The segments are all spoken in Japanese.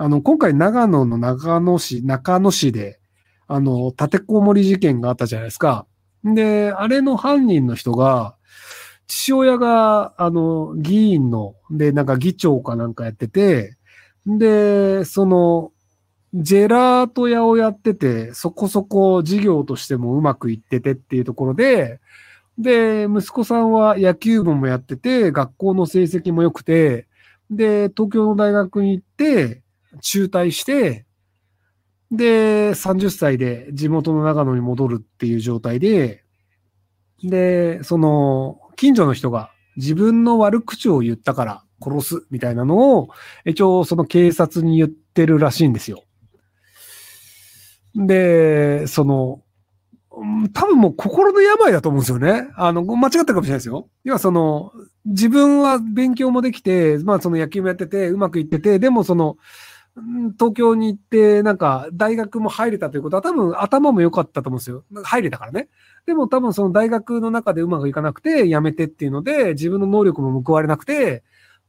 あの、今回長野の長野市、中野市で、あの、立てこもり事件があったじゃないですか。で、あれの犯人の人が、父親が、あの、議員の、で、なんか議長かなんかやってて、で、その、ジェラート屋をやってて、そこそこ事業としてもうまくいっててっていうところで、で、息子さんは野球部もやってて、学校の成績も良くて、で、東京の大学に行って、中退して、で、30歳で地元の長野に戻るっていう状態で、で、その、近所の人が自分の悪口を言ったから殺すみたいなのを、一応その警察に言ってるらしいんですよ。で、その、多分もう心の病だと思うんですよね。あの、間違ったかもしれないですよ。要はその、自分は勉強もできて、まあその野球もやってて、うまくいってて、でもその、東京に行って、なんか、大学も入れたということは、多分頭も良かったと思うんですよ。入れたからね。でも多分その大学の中でうまくいかなくて、辞めてっていうので、自分の能力も報われなくて、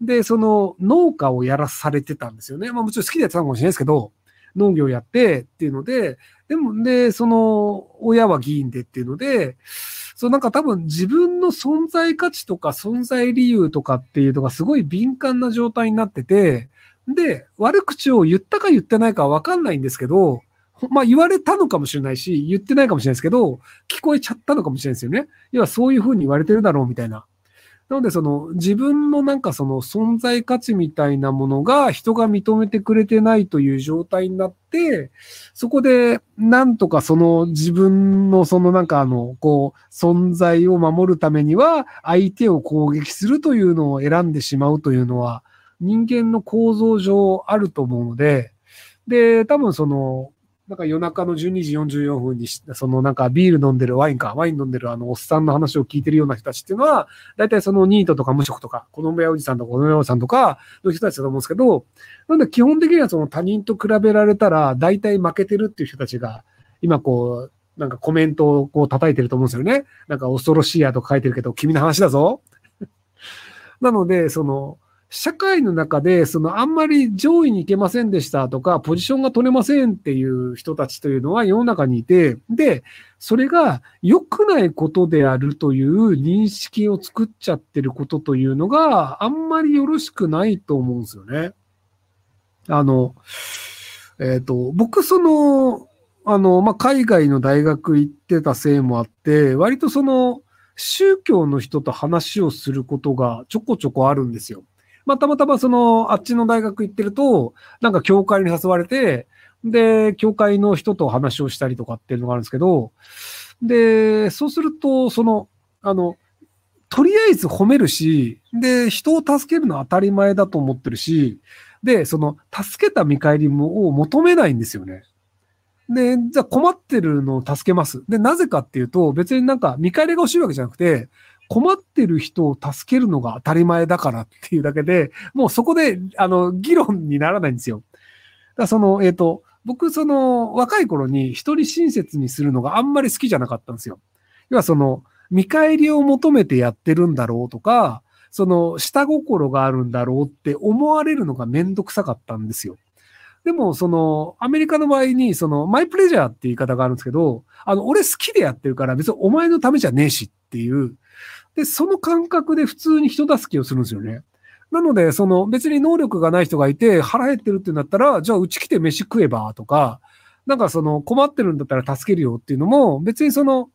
で、その農家をやらされてたんですよね。まあもちろん好きでやってたかもしれないですけど、農業やってっていうので、でも、で、その、親は議員でっていうので、そうなんか多分自分の存在価値とか存在理由とかっていうのがすごい敏感な状態になってて、で、悪口を言ったか言ってないかわかんないんですけど、まあ言われたのかもしれないし、言ってないかもしれないですけど、聞こえちゃったのかもしれないですよね。要はそういうふうに言われてるだろうみたいな。なのでその自分のなんかその存在価値みたいなものが人が認めてくれてないという状態になって、そこでなんとかその自分のそのなんかあの、こう、存在を守るためには相手を攻撃するというのを選んでしまうというのは、人間の構造上あると思うので、で、多分その、なんか夜中の12時44分に、そのなんかビール飲んでるワインか、ワイン飲んでるあのおっさんの話を聞いてるような人たちっていうのは、大体そのニートとか無職とか、子供やおじさんとか子供やおじさんとかの人たちだと思うんですけど、なんで基本的にはその他人と比べられたら大体負けてるっていう人たちが、今こう、なんかコメントをこう叩いてると思うんですよね。なんか恐ろしいやとか書いてるけど、君の話だぞ。なので、その、社会の中で、そのあんまり上位に行けませんでしたとか、ポジションが取れませんっていう人たちというのは世の中にいて、で、それが良くないことであるという認識を作っちゃってることというのがあんまりよろしくないと思うんですよね。あの、えっ、ー、と、僕その、あの、まあ、海外の大学行ってたせいもあって、割とその、宗教の人と話をすることがちょこちょこあるんですよ。まあ、たまたまその、あっちの大学行ってると、なんか教会に誘われて、で、教会の人と話をしたりとかっていうのがあるんですけど、で、そうすると、その、あの、とりあえず褒めるし、で、人を助けるのは当たり前だと思ってるし、で、その、助けた見返りを求めないんですよね。で、じゃあ困ってるのを助けます。で、なぜかっていうと、別になんか見返りが欲しいわけじゃなくて、困ってる人を助けるのが当たり前だからっていうだけで、もうそこで、あの、議論にならないんですよ。だからその、えっ、ー、と、僕、その、若い頃に人親切にするのがあんまり好きじゃなかったんですよ。要はその、見返りを求めてやってるんだろうとか、その、下心があるんだろうって思われるのがめんどくさかったんですよ。でも、その、アメリカの場合に、その、マイプレジャーって言い方があるんですけど、あの、俺好きでやってるから別にお前のためじゃねえしっていう、で、その感覚で普通に人助けをするんですよね。なので、その別に能力がない人がいて腹減ってるってなったら、じゃあうち来て飯食えばとか、なんかその困ってるんだったら助けるよっていうのも、別にその、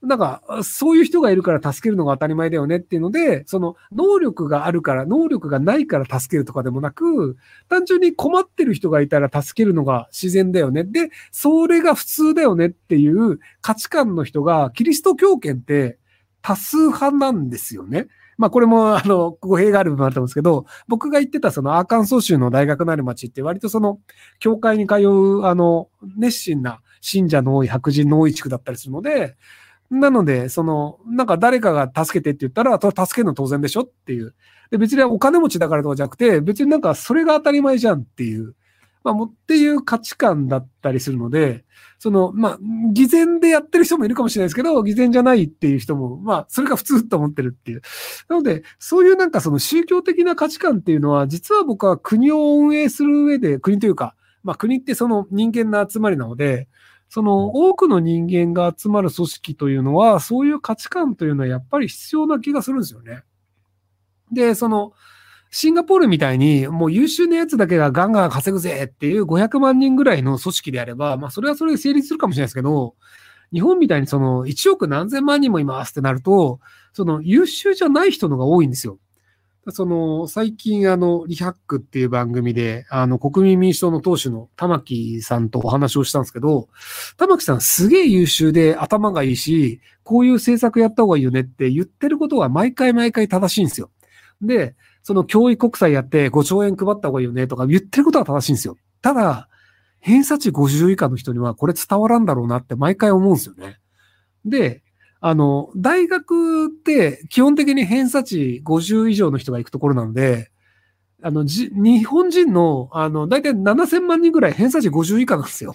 なんか、そういう人がいるから助けるのが当たり前だよねっていうので、その能力があるから、能力がないから助けるとかでもなく、単純に困ってる人がいたら助けるのが自然だよね。で、それが普通だよねっていう価値観の人が、キリスト教圏って多数派なんですよね。まあこれもあの語弊がある部分あると思うんですけど、僕が言ってたそのアーカンソー州の大学のある町って割とその教会に通うあの熱心な信者の多い白人の多い地区だったりするので、なので、その、なんか誰かが助けてって言ったら、助けるの当然でしょっていう。で、別にお金持ちだからとかじゃなくて、別になんかそれが当たり前じゃんっていう。まあ、もっていう価値観だったりするので、その、まあ、偽善でやってる人もいるかもしれないですけど、偽善じゃないっていう人も、まあ、それが普通と思ってるっていう。なので、そういうなんかその宗教的な価値観っていうのは、実は僕は国を運営する上で、国というか、まあ国ってその人間の集まりなので、その多くの人間が集まる組織というのは、そういう価値観というのはやっぱり必要な気がするんですよね。で、その、シンガポールみたいに、もう優秀なやつだけがガンガン稼ぐぜっていう500万人ぐらいの組織であれば、まあそれはそれで成立するかもしれないですけど、日本みたいにその1億何千万人もいますってなると、その優秀じゃない人のが多いんですよ。その、最近、あの、リハックっていう番組で、あの、国民民主党の党首の玉木さんとお話をしたんですけど、玉木さんすげえ優秀で頭がいいし、こういう政策やった方がいいよねって言ってることは毎回毎回正しいんですよ。で、その教育国債やって5兆円配った方がいいよねとか言ってることは正しいんですよ。ただ、偏差値50以下の人にはこれ伝わらんだろうなって毎回思うんですよね。で、あの、大学って基本的に偏差値50以上の人が行くところなので、あの、じ、日本人の、あの、だいたい7000万人ぐらい偏差値50以下なんですよ。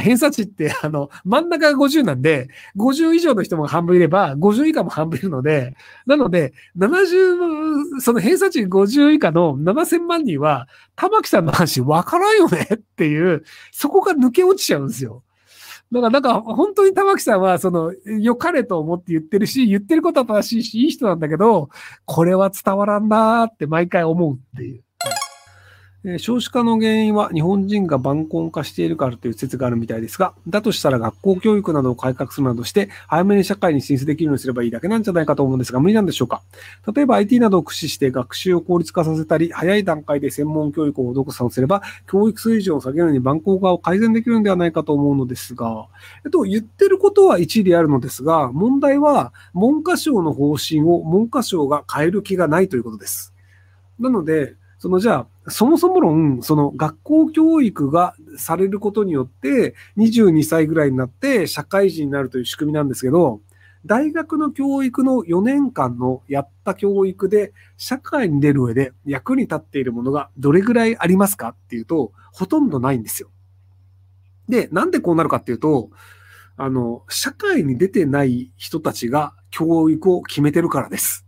偏差値って、あの、真ん中が50なんで、50以上の人も半分いれば、50以下も半分いるので、なので、70、その偏差値50以下の7000万人は、玉木さんの話わからんよねっていう、そこが抜け落ちちゃうんですよ。だから、なんか、本当に玉木さんは、その、良かれと思って言ってるし、言ってることは正しいし、いい人なんだけど、これは伝わらんなーって毎回思うっていう。え少子化の原因は日本人が晩婚化しているからという説があるみたいですが、だとしたら学校教育などを改革するなどして、早めに社会に進出できるようにすればいいだけなんじゃないかと思うんですが、無理なんでしょうか?例えば IT などを駆使して学習を効率化させたり、早い段階で専門教育を施させれば、教育水準を下げるのに晩婚化を改善できるのではないかと思うのですが、えっと、言ってることは一理あるのですが、問題は文科省の方針を文科省が変える気がないということです。なので、そのじゃあ、そもそも論、その学校教育がされることによって、22歳ぐらいになって社会人になるという仕組みなんですけど、大学の教育の4年間のやった教育で、社会に出る上で役に立っているものがどれぐらいありますかっていうと、ほとんどないんですよ。で、なんでこうなるかっていうと、あの、社会に出てない人たちが教育を決めてるからです。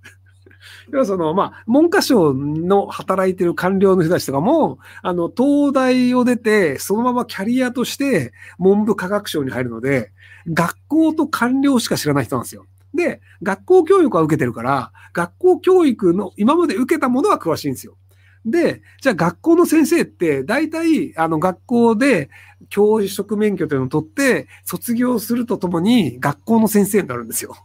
要はその、まあ、文科省の働いてる官僚の人たちとかも、あの、東大を出て、そのままキャリアとして文部科学省に入るので、学校と官僚しか知らない人なんですよ。で、学校教育は受けてるから、学校教育の今まで受けたものは詳しいんですよ。で、じゃあ学校の先生って、大体、あの、学校で教職免許というのを取って、卒業するとともに学校の先生になるんですよ。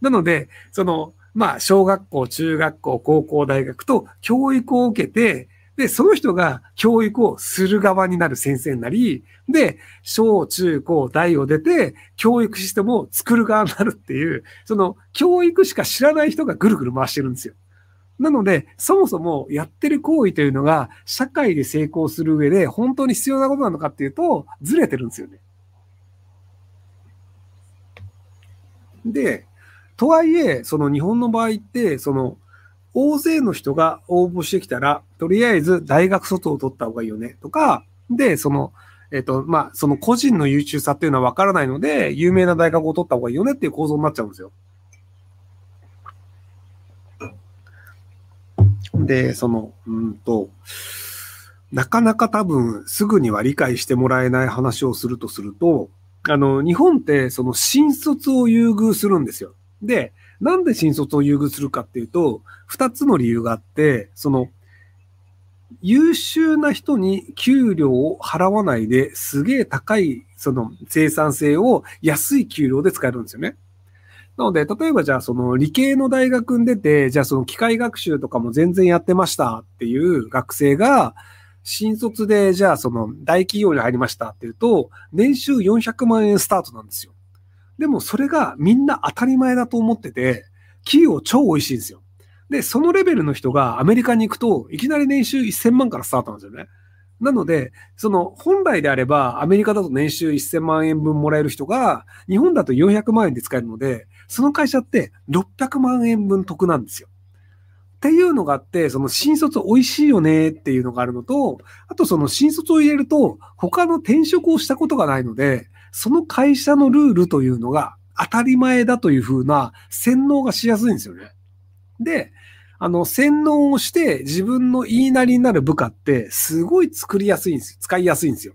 なので、その、まあ、小学校、中学校、高校、大学と教育を受けて、で、その人が教育をする側になる先生になり、で、小、中、高、大を出て、教育システムを作る側になるっていう、その教育しか知らない人がぐるぐる回してるんですよ。なので、そもそもやってる行為というのが、社会で成功する上で本当に必要なことなのかっていうと、ずれてるんですよね。で、とはいえ、その日本の場合って、その、大勢の人が応募してきたら、とりあえず大学卒を取った方がいいよね、とか、で、その、えっ、と、まあ、その個人の優秀さっていうのは分からないので、有名な大学を取った方がいいよねっていう構造になっちゃうんですよ。で、その、うんと、なかなか多分すぐには理解してもらえない話をするとすると、あの、日本ってその新卒を優遇するんですよ。で、なんで新卒を優遇するかっていうと、二つの理由があって、その、優秀な人に給料を払わないですげえ高いその生産性を安い給料で使えるんですよね。なので、例えばじゃあその理系の大学に出て、じゃあその機械学習とかも全然やってましたっていう学生が、新卒でじゃあその大企業に入りましたっていうと、年収400万円スタートなんですよ。でもそれがみんな当たり前だと思ってて、企業超美味しいんですよ。で、そのレベルの人がアメリカに行くと、いきなり年収1000万からスタートなんですよね。なので、その本来であればアメリカだと年収1000万円分もらえる人が、日本だと400万円で使えるので、その会社って600万円分得なんですよ。っていうのがあって、その新卒美味しいよねっていうのがあるのと、あとその新卒を入れると、他の転職をしたことがないので、その会社のルールというのが当たり前だというふうな洗脳がしやすいんですよね。で、あの、洗脳をして自分の言いなりになる部下ってすごい作りやすいんですよ。使いやすいんですよ。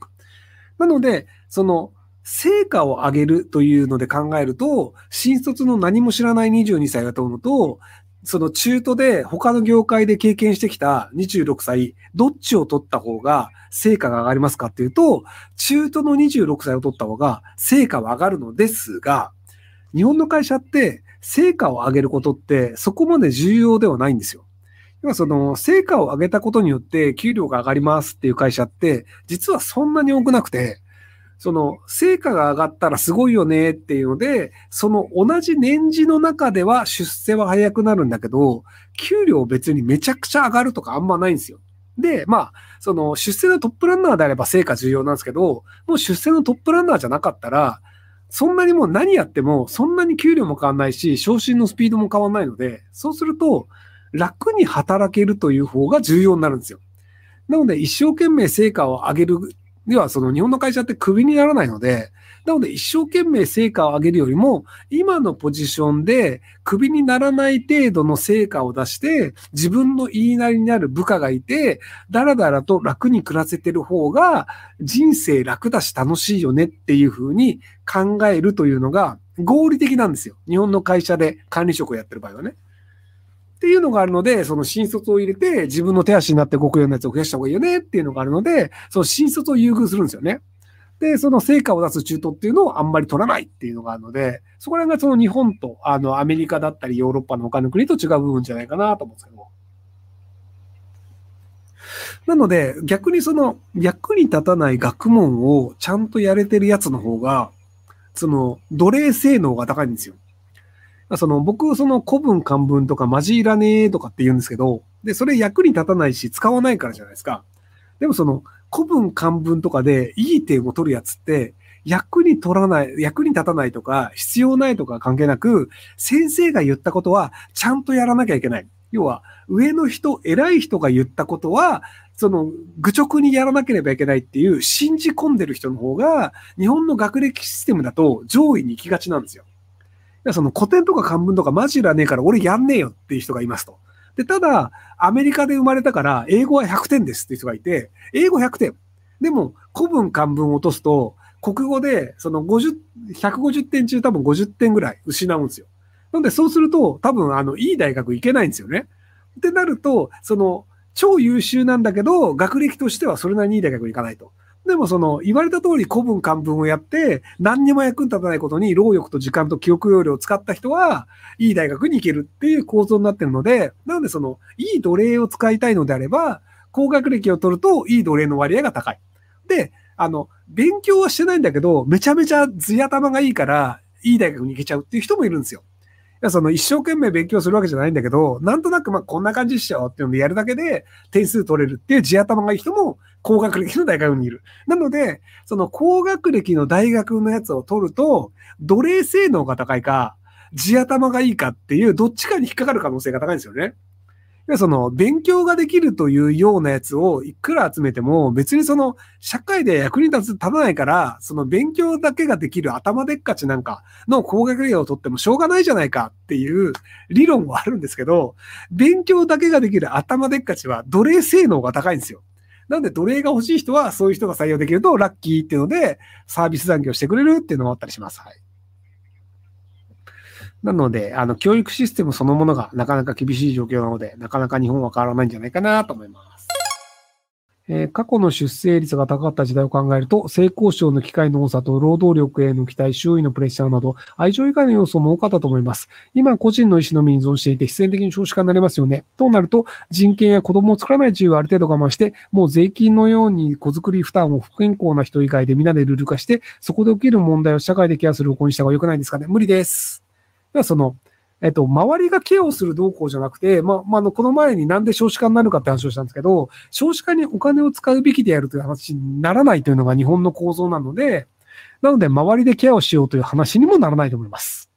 なので、その、成果を上げるというので考えると、新卒の何も知らない22歳が問うと、その中途で他の業界で経験してきた26歳、どっちを取った方が成果が上がりますかっていうと、中途の26歳を取った方が成果は上がるのですが、日本の会社って成果を上げることってそこまで重要ではないんですよ。要はその成果を上げたことによって給料が上がりますっていう会社って実はそんなに多くなくて、その成果が上がったらすごいよねっていうので、その同じ年次の中では出世は早くなるんだけど、給料別にめちゃくちゃ上がるとかあんまないんですよ。で、まあ、その出世のトップランナーであれば成果重要なんですけど、もう出世のトップランナーじゃなかったら、そんなにもう何やっても、そんなに給料も変わんないし、昇進のスピードも変わんないので、そうすると、楽に働けるという方が重要になるんですよ。なので、一生懸命成果を上げる。では、その日本の会社ってクビにならないので、なので、一生懸命成果を上げるよりも、今のポジションで、クビにならない程度の成果を出して、自分の言いなりになる部下がいて、だらだらと楽に暮らせてる方が、人生楽だし楽しいよねっていうふうに考えるというのが、合理的なんですよ。日本の会社で管理職をやってる場合はね。っていうのがあるので、その新卒を入れて自分の手足になって極用のやつを増やした方がいいよねっていうのがあるので、その新卒を優遇するんですよね。で、その成果を出す中途っていうのをあんまり取らないっていうのがあるので、そこら辺がその日本と、あの、アメリカだったりヨーロッパの他の国と違う部分じゃないかなと思うんですけどなので、逆にその、役に立たない学問をちゃんとやれてるやつの方が、その、奴隷性能が高いんですよ。その、僕、その古文漢文とか混じらねえとかって言うんですけど、で、それ役に立たないし使わないからじゃないですか。でもその、古文漢文とかでいい点を取るやつって、役に取らない、役に立たないとか、必要ないとか関係なく、先生が言ったことはちゃんとやらなきゃいけない。要は、上の人、偉い人が言ったことは、その、愚直にやらなければいけないっていう、信じ込んでる人の方が、日本の学歴システムだと上位に行きがちなんですよ。その古典とか漢文とかマジいらねえから俺やんねえよっていう人がいますと。で、ただ、アメリカで生まれたから、英語は100点ですっていう人がいて、英語100点。でも、古文漢文を落とすと、国語で、その50、150点中多分50点ぐらい失うんですよ。なんで、そうすると、多分、あの、いい大学行けないんですよね。ってなると、その、超優秀なんだけど、学歴としてはそれなりにいい大学行かないと。でもその、言われた通り古文漢文をやって、何にも役に立たないことに労力と時間と記憶容量を使った人は、いい大学に行けるっていう構造になってるので、なのでその、いい奴隷を使いたいのであれば、高学歴を取ると、いい奴隷の割合が高い。で、あの、勉強はしてないんだけど、めちゃめちゃ頭頭がいいから、いい大学に行けちゃうっていう人もいるんですよ。や、その一生懸命勉強するわけじゃないんだけど、なんとなくまあこんな感じっしょっていうのでやるだけで点数取れるっていう地頭がいい人も高学歴の大学にいる。なので、その高学歴の大学のやつを取ると、奴隷性能が高いか、地頭がいいかっていうどっちかに引っかかる可能性が高いんですよね。でその、勉強ができるというようなやつをいくら集めても、別にその、社会で役に立つ、立たないから、その勉強だけができる頭でっかちなんかの高学歴を取ってもしょうがないじゃないかっていう理論はあるんですけど、勉強だけができる頭でっかちは奴隷性能が高いんですよ。なんで奴隷が欲しい人はそういう人が採用できるとラッキーっていうので、サービス残業してくれるっていうのもあったりします。はい。なので、あの、教育システムそのものがなかなか厳しい状況なので、なかなか日本は変わらないんじゃないかなと思います。えー、過去の出生率が高かった時代を考えると、性交渉の機会の多さと労働力への期待、周囲のプレッシャーなど、愛情以外の要素も多かったと思います。今、個人の意思のみに依存していて、必然的に少子化になりますよね。となると、人権や子供を作らない自由はある程度我慢して、もう税金のように子作り負担を不健康な人以外で皆でルール化して、そこで起きる問題を社会でケアする方向にした方が良くないですかね。無理です。はその、えっと、周りがケアをする動向じゃなくて、ま、まあ、の、この前になんで少子化になるかって話をしたんですけど、少子化にお金を使うべきでやるという話にならないというのが日本の構造なので、なので、周りでケアをしようという話にもならないと思います。